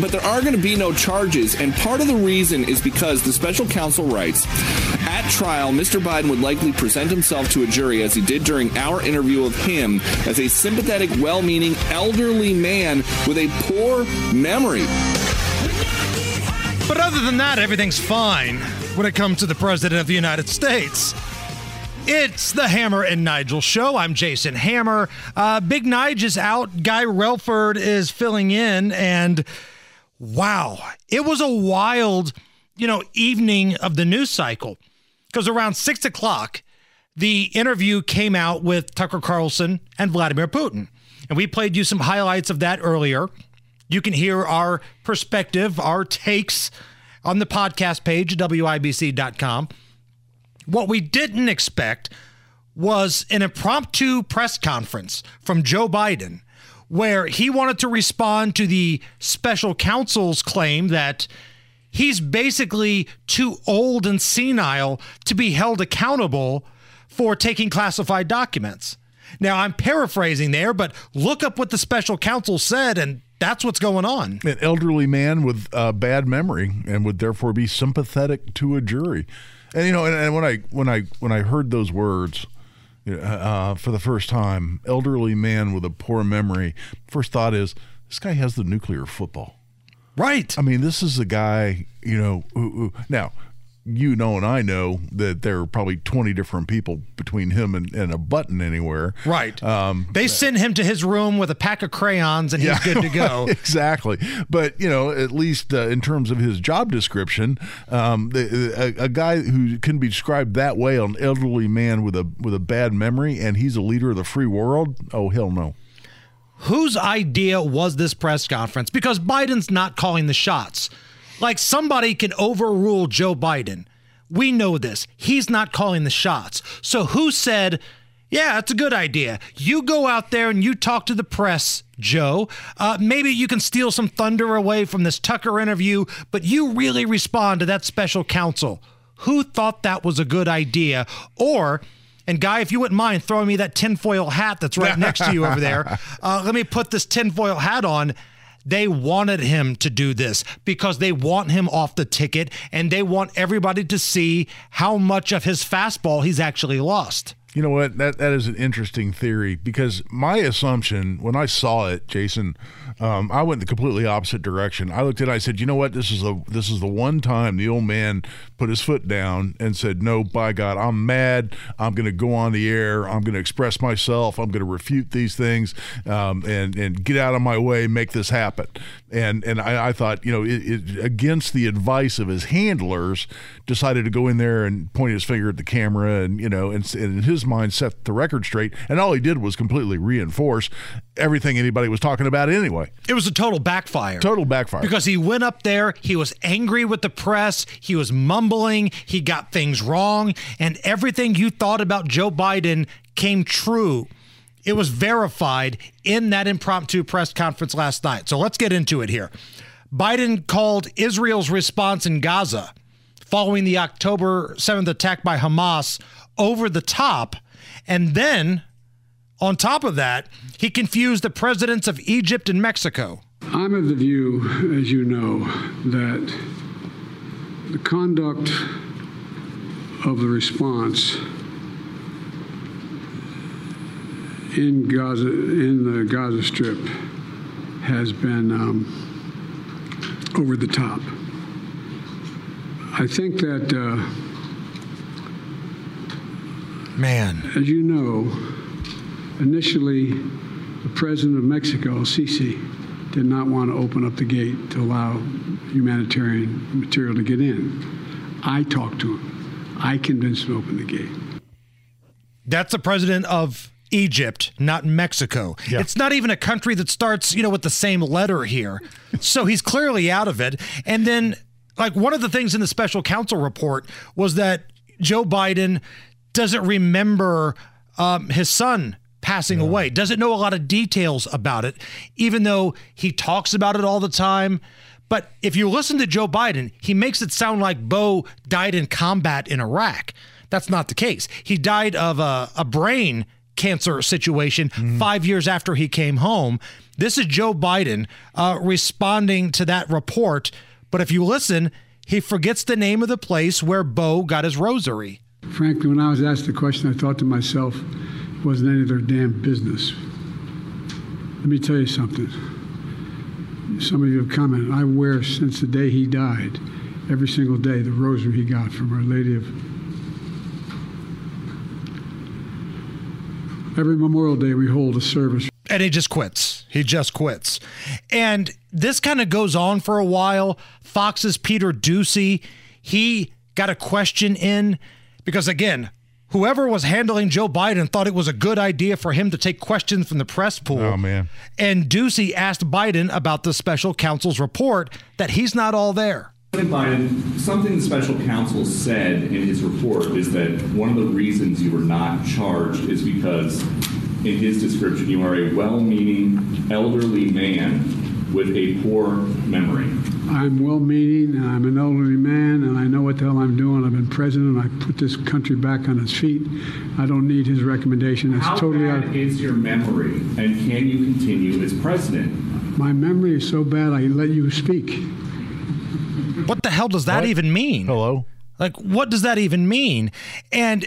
But there are going to be no charges, and part of the reason is because the special counsel writes at trial, Mr. Biden would likely present himself to a jury, as he did during our interview of him, as a sympathetic, well meaning, elderly man with a poor memory. But other than that, everything's fine when it comes to the President of the United States. It's the Hammer and Nigel show. I'm Jason Hammer. Uh, Big Nige is out. Guy Relford is filling in. And wow, it was a wild, you know, evening of the news cycle. Because around six o'clock, the interview came out with Tucker Carlson and Vladimir Putin. And we played you some highlights of that earlier. You can hear our perspective, our takes on the podcast page, WIBC.com. What we didn't expect was an impromptu press conference from Joe Biden where he wanted to respond to the special counsel's claim that he's basically too old and senile to be held accountable for taking classified documents. Now, I'm paraphrasing there, but look up what the special counsel said, and that's what's going on. An elderly man with a bad memory and would therefore be sympathetic to a jury. And you know, and, and when I when I when I heard those words uh, for the first time, elderly man with a poor memory, first thought is this guy has the nuclear football. Right. I mean, this is a guy, you know, who, who now you know and I know that there are probably 20 different people between him and, and a button anywhere. Right. Um, they send him to his room with a pack of crayons and he's yeah, good to go. exactly. But, you know, at least uh, in terms of his job description, um, the, a, a, guy who can be described that way, an elderly man with a with a bad memory, and he's a leader of the free world, oh, hell no. Whose idea was this press conference? Because Biden's not calling the shots. Like somebody can overrule Joe Biden. We know this. He's not calling the shots. So who said, yeah, it's a good idea. You go out there and you talk to the press, Joe. Uh, maybe you can steal some thunder away from this Tucker interview, but you really respond to that special counsel. Who thought that was a good idea? Or, and Guy, if you wouldn't mind throwing me that tinfoil hat that's right next to you over there, uh, let me put this tinfoil hat on. They wanted him to do this because they want him off the ticket and they want everybody to see how much of his fastball he's actually lost. You know what? That that is an interesting theory because my assumption when I saw it, Jason, um, I went the completely opposite direction. I looked at it, I said, you know what? This is the this is the one time the old man put his foot down and said, no, by God, I'm mad. I'm going to go on the air. I'm going to express myself. I'm going to refute these things um, and and get out of my way, make this happen. And and I, I thought, you know, it, it, against the advice of his handlers, decided to go in there and point his finger at the camera and you know, and, and in his mind set the record straight. And all he did was completely reinforce everything anybody was talking about anyway. It was a total backfire. Total backfire. Because he went up there, he was angry with the press, he was mumbling, he got things wrong, and everything you thought about Joe Biden came true. It was verified in that impromptu press conference last night. So let's get into it here. Biden called Israel's response in Gaza following the October 7th attack by Hamas over the top. And then on top of that, he confused the presidents of Egypt and Mexico. I'm of the view, as you know, that the conduct of the response in Gaza, in the Gaza Strip, has been um, over the top. I think that, uh, man, as you know, Initially, the president of Mexico, Sisi, did not want to open up the gate to allow humanitarian material to get in. I talked to him. I convinced him to open the gate. That's the president of Egypt, not Mexico. Yeah. It's not even a country that starts, you know, with the same letter here. so he's clearly out of it. And then, like, one of the things in the special counsel report was that Joe Biden doesn't remember um, his son passing yeah. away. Doesn't know a lot of details about it, even though he talks about it all the time. But if you listen to Joe Biden, he makes it sound like Beau died in combat in Iraq. That's not the case. He died of a, a brain cancer situation mm. five years after he came home. This is Joe Biden uh, responding to that report. But if you listen, he forgets the name of the place where Beau got his rosary. Frankly, when I was asked the question, I thought to myself, wasn't any of their damn business. Let me tell you something. Some of you have commented, I wear since the day he died, every single day, the rosary he got from Our Lady of. Every Memorial Day, we hold a service. And he just quits. He just quits. And this kind of goes on for a while. Fox's Peter Doocy, he got a question in because, again, whoever was handling Joe Biden thought it was a good idea for him to take questions from the press pool. Oh, man. And Doocy asked Biden about the special counsel's report that he's not all there. President Biden, something the special counsel said in his report is that one of the reasons you were not charged is because, in his description, you are a well meaning elderly man with a poor memory. I'm well meaning and I'm an elderly man and I know what the hell I'm doing. I've been president. I put this country back on its feet. I don't need his recommendation. It's How totally bad out. is your memory and can you continue as president? My memory is so bad I let you speak. What the hell does that what? even mean? Hello? Like, what does that even mean? And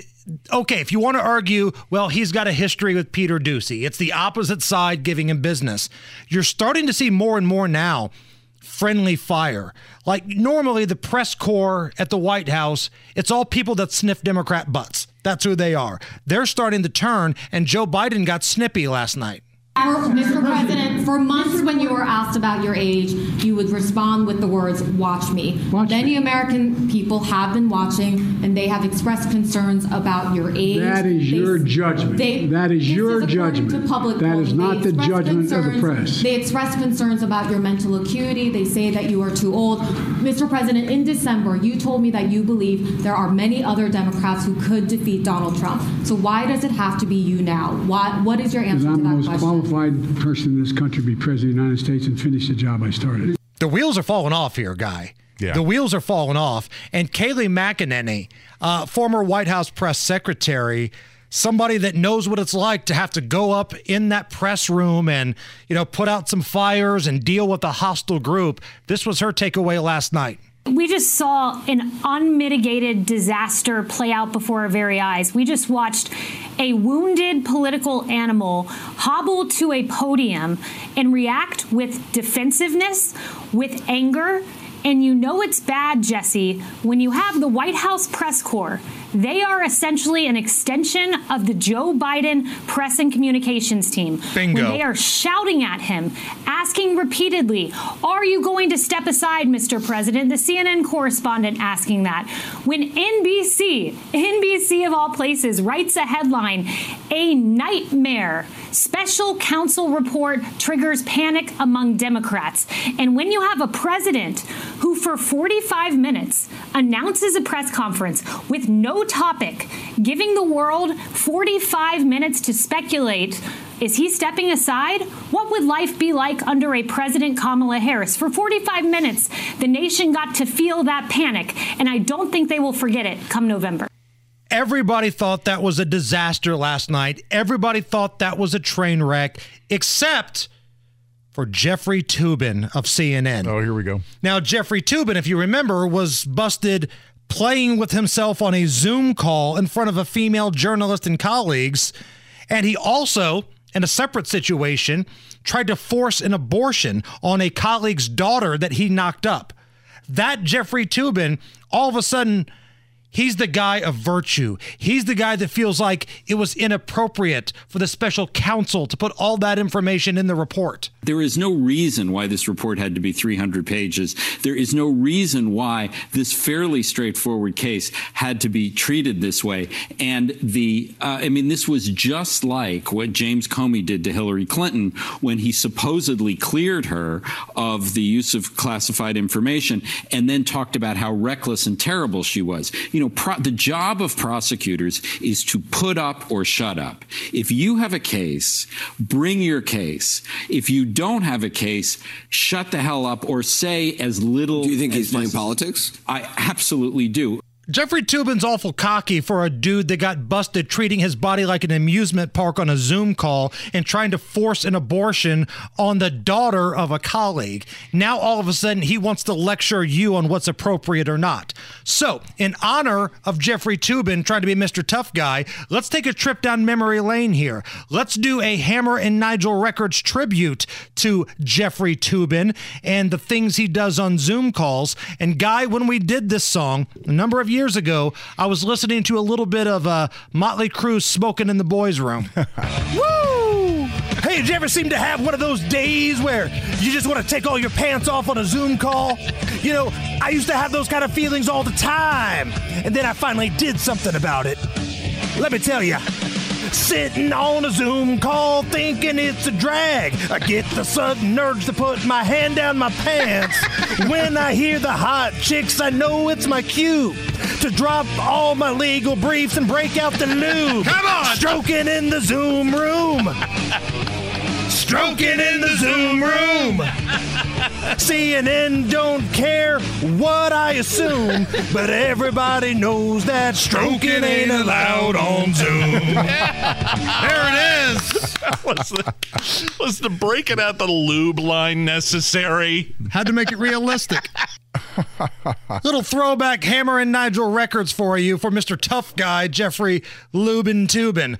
okay, if you want to argue, well, he's got a history with Peter Doocy, it's the opposite side giving him business. You're starting to see more and more now friendly fire. Like normally, the press corps at the White House, it's all people that sniff Democrat butts. That's who they are. They're starting to turn, and Joe Biden got snippy last night. Mr. President, for months when you were asked about your age, you would respond with the words, watch me. Watch Many me. American people have been watching and they have expressed concerns about your age. That is they, your judgment. They, that is your is judgment. To public that is not the judgment concerns, of the press. They express concerns about your mental acuity. They say that you are too old. Mr. President, in December, you told me that you believe there are many other Democrats who could defeat Donald Trump. So why does it have to be you now? Why, what is your answer to that question? I'm the most qualified person in this country be president of the United States and finish the job I started. The wheels are falling off here, guy. Yeah. The wheels are falling off. And Kayleigh McEnany, uh, former White House press secretary, somebody that knows what it's like to have to go up in that press room and, you know, put out some fires and deal with a hostile group. This was her takeaway last night. We just saw an unmitigated disaster play out before our very eyes. We just watched a wounded political animal hobble to a podium and react with defensiveness, with anger. And you know it's bad, Jesse, when you have the White House press corps they are essentially an extension of the Joe Biden press and communications team. Bingo. When they are shouting at him, asking repeatedly, Are you going to step aside, Mr. President? The CNN correspondent asking that. When NBC, NBC of all places, writes a headline, A Nightmare Special counsel report triggers panic among Democrats. And when you have a president who, for 45 minutes, announces a press conference with no topic, giving the world 45 minutes to speculate. Is he stepping aside? What would life be like under a President Kamala Harris? For 45 minutes, the nation got to feel that panic, and I don't think they will forget it come November. Everybody thought that was a disaster last night. Everybody thought that was a train wreck, except for Jeffrey Toobin of CNN. Oh, here we go. Now, Jeffrey Toobin, if you remember, was busted playing with himself on a Zoom call in front of a female journalist and colleagues. And he also, in a separate situation, tried to force an abortion on a colleague's daughter that he knocked up. That Jeffrey Toobin all of a sudden, He's the guy of virtue. He's the guy that feels like it was inappropriate for the special counsel to put all that information in the report. There is no reason why this report had to be 300 pages. There is no reason why this fairly straightforward case had to be treated this way. And the, uh, I mean, this was just like what James Comey did to Hillary Clinton when he supposedly cleared her of the use of classified information and then talked about how reckless and terrible she was. You know, know, pro- the job of prosecutors is to put up or shut up. If you have a case, bring your case. If you don't have a case, shut the hell up or say as little. Do you think he's playing politics? I absolutely do. Jeffrey Toobin's awful cocky for a dude that got busted treating his body like an amusement park on a Zoom call and trying to force an abortion on the daughter of a colleague. Now, all of a sudden, he wants to lecture you on what's appropriate or not. So, in honor of Jeffrey Toobin trying to be a Mr. Tough Guy, let's take a trip down memory lane here. Let's do a Hammer and Nigel Records tribute to Jeffrey Toobin and the things he does on Zoom calls. And, Guy, when we did this song a number of years ago, I was listening to a little bit of uh, Motley Crue smoking in the boys' room. Woo! Hey, did you ever seem to have one of those days where you just want to take all your pants off on a Zoom call? You know, I used to have those kind of feelings all the time, and then I finally did something about it. Let me tell you. Sitting on a Zoom call thinking it's a drag. I get the sudden urge to put my hand down my pants. when I hear the hot chicks, I know it's my cue to drop all my legal briefs and break out the lube. Come on! Stroking in the Zoom room. Stroking in the Zoom room. CNN don't care what I assume, but everybody knows that stroking ain't allowed on Zoom. There it is. was, the, was the breaking out the lube line necessary? Had to make it realistic. Little throwback Hammer and Nigel records for you for Mr. Tough Guy Jeffrey Lubin Toobin.